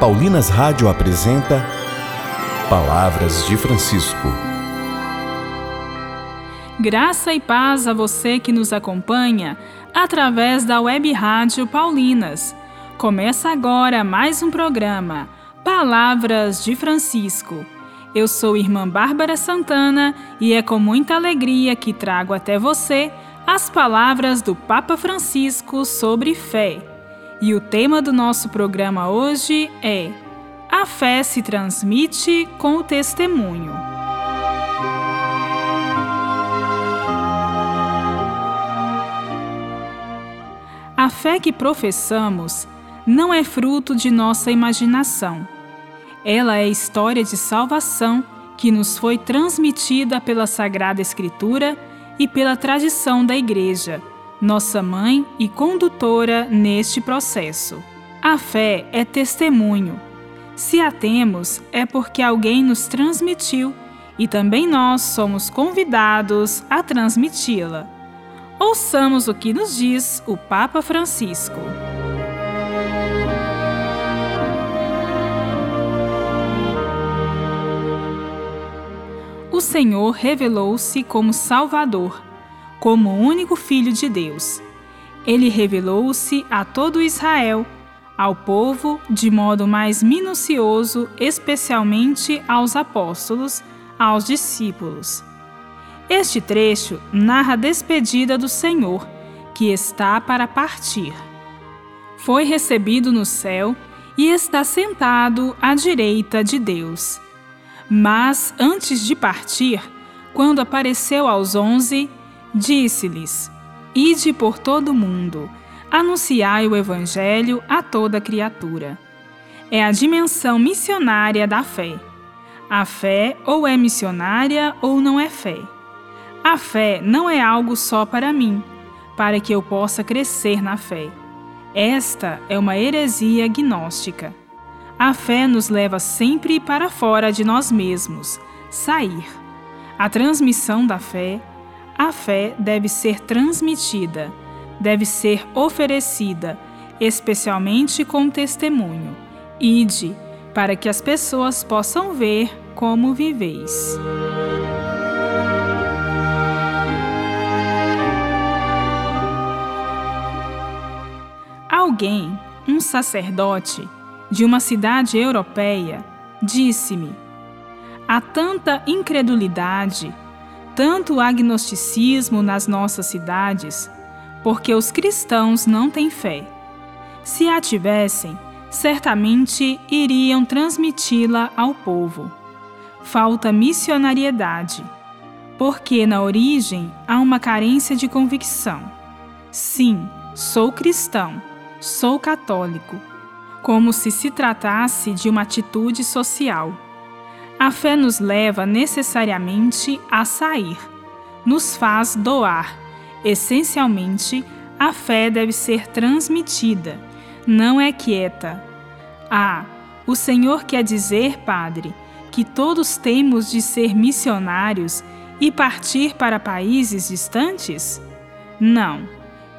Paulinas Rádio apresenta Palavras de Francisco. Graça e paz a você que nos acompanha através da Web Rádio Paulinas. Começa agora mais um programa, Palavras de Francisco. Eu sou irmã Bárbara Santana e é com muita alegria que trago até você as palavras do Papa Francisco sobre fé. E o tema do nosso programa hoje é A fé se transmite com o testemunho. A fé que professamos não é fruto de nossa imaginação. Ela é história de salvação que nos foi transmitida pela Sagrada Escritura e pela tradição da Igreja nossa mãe e condutora neste processo. A fé é testemunho. Se a temos, é porque alguém nos transmitiu e também nós somos convidados a transmiti-la. Ouçamos o que nos diz o Papa Francisco. O Senhor revelou-se como Salvador como o único Filho de Deus. Ele revelou-se a todo Israel, ao povo, de modo mais minucioso, especialmente aos apóstolos, aos discípulos. Este trecho narra a despedida do Senhor, que está para partir. Foi recebido no céu e está sentado à direita de Deus. Mas antes de partir, quando apareceu aos onze, Disse-lhes: Ide por todo o mundo, anunciai o Evangelho a toda criatura. É a dimensão missionária da fé. A fé ou é missionária ou não é fé. A fé não é algo só para mim, para que eu possa crescer na fé. Esta é uma heresia gnóstica. A fé nos leva sempre para fora de nós mesmos, sair. A transmissão da fé a fé deve ser transmitida, deve ser oferecida, especialmente com testemunho. Ide, para que as pessoas possam ver como viveis. Alguém, um sacerdote de uma cidade europeia, disse-me: há tanta incredulidade tanto agnosticismo nas nossas cidades, porque os cristãos não têm fé. Se a tivessem, certamente iriam transmiti-la ao povo. Falta missionariedade, porque na origem há uma carência de convicção. Sim, sou cristão, sou católico, como se se tratasse de uma atitude social a fé nos leva necessariamente a sair, nos faz doar. Essencialmente, a fé deve ser transmitida, não é quieta. Ah, o Senhor quer dizer, Padre, que todos temos de ser missionários e partir para países distantes? Não.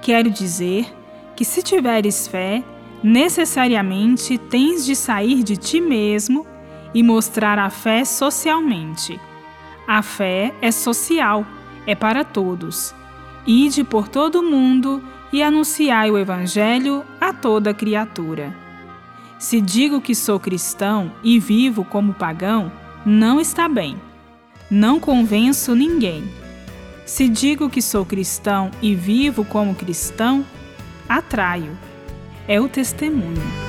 Quero dizer que se tiveres fé, necessariamente tens de sair de ti mesmo e mostrar a fé socialmente. A fé é social, é para todos. Ide por todo o mundo e anunciai o Evangelho a toda criatura. Se digo que sou cristão e vivo como pagão, não está bem. Não convenço ninguém. Se digo que sou cristão e vivo como cristão, atraio. É o testemunho.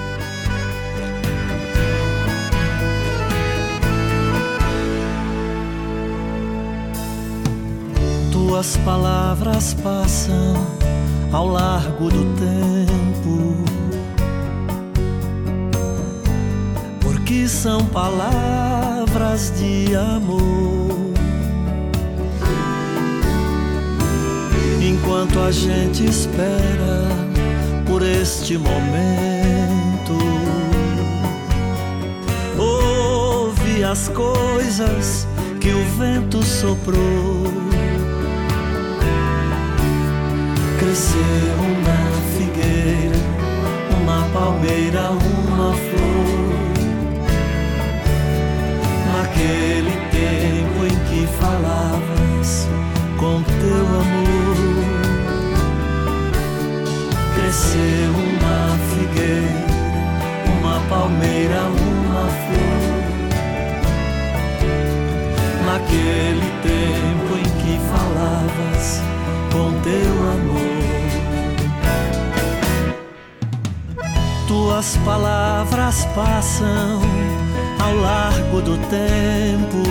Tuas palavras passam ao largo do tempo, porque são palavras de amor. Enquanto a gente espera por este momento, ouve as coisas que o vento soprou crescer uma figueira, uma palmeira, uma flor. Naquele tempo em que falavas com teu amor, crescer uma figueira, uma palmeira, uma flor. Naquele tempo em que falavas com teu amor. Tuas palavras passam ao largo do tempo.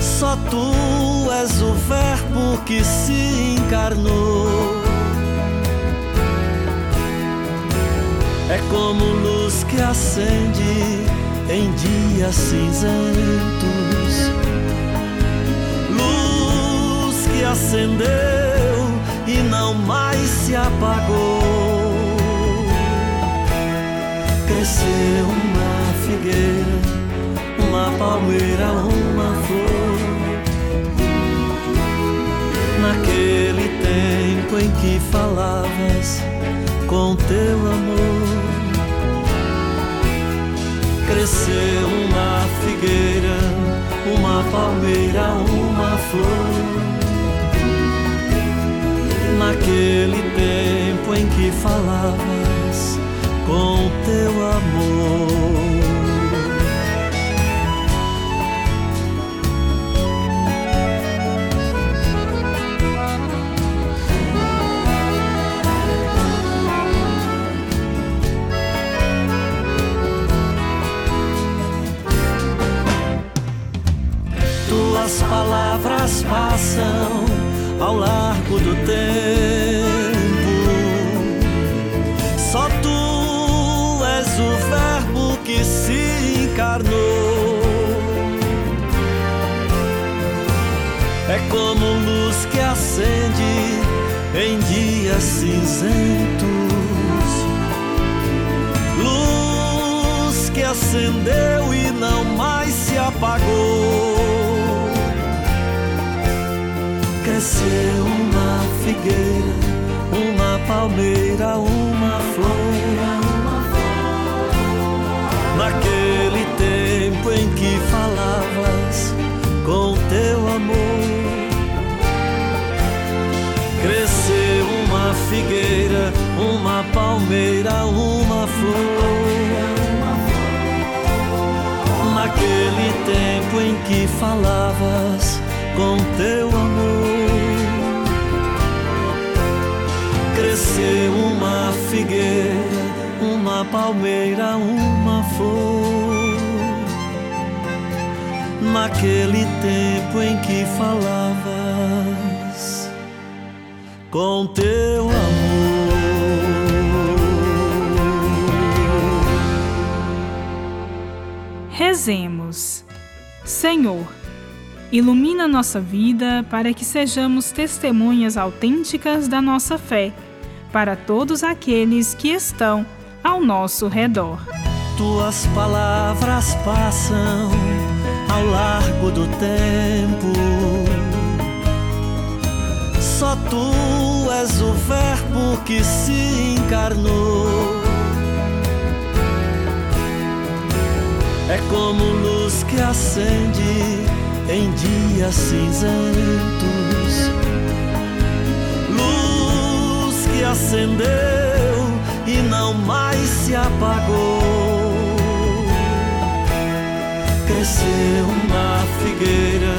Só tu és o Verbo que se encarnou. É como luz que acende em dias cinzentos. Luz que acendeu e não mais se apagou. Cresceu uma figueira, uma palmeira, uma flor. Naquele tempo em que falavas com teu amor. Cresceu uma figueira, uma palmeira, uma flor. Naquele tempo em que falavas com teu amor. Tuas palavras passam ao largo do tempo. Dias cinzentos. Luz que acendeu e não mais se apagou. Cresceu uma figueira, uma palmeira, uma flor. Falavas com teu amor. Cresceu uma figueira, uma palmeira, uma flor. Naquele tempo em que falavas com teu amor. Rezemos. Senhor, ilumina nossa vida para que sejamos testemunhas autênticas da nossa fé para todos aqueles que estão ao nosso redor. Tuas palavras passam ao largo do tempo. Só tu és o Verbo que se encarnou. É como luz que acende dias cinzentos. Luz que acendeu e não mais se apagou. Cresceu uma figueira,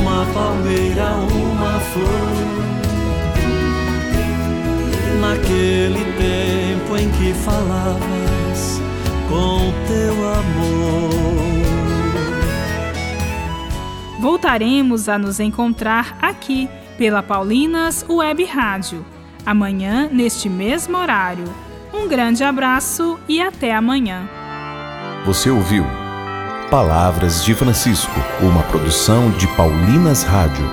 uma palmeira, uma flor. Naquele tempo em que falavas com teu amor. Voltaremos a nos encontrar aqui pela Paulinas Web Rádio, amanhã neste mesmo horário. Um grande abraço e até amanhã. Você ouviu Palavras de Francisco, uma produção de Paulinas Rádio.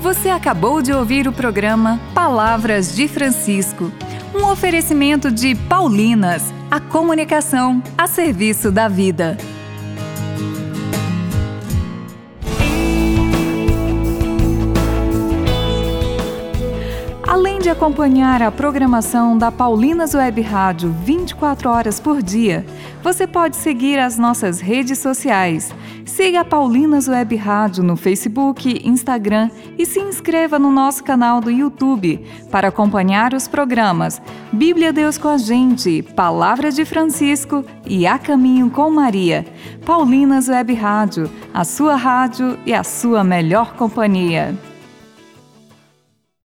Você acabou de ouvir o programa Palavras de Francisco, um oferecimento de Paulinas, a comunicação a serviço da vida. Além de acompanhar a programação da Paulinas Web Rádio 24 horas por dia, você pode seguir as nossas redes sociais. Siga a Paulinas Web Rádio no Facebook, Instagram e se inscreva no nosso canal do YouTube para acompanhar os programas Bíblia Deus com a Gente, Palavra de Francisco e A Caminho com Maria. Paulinas Web Rádio, a sua rádio e a sua melhor companhia.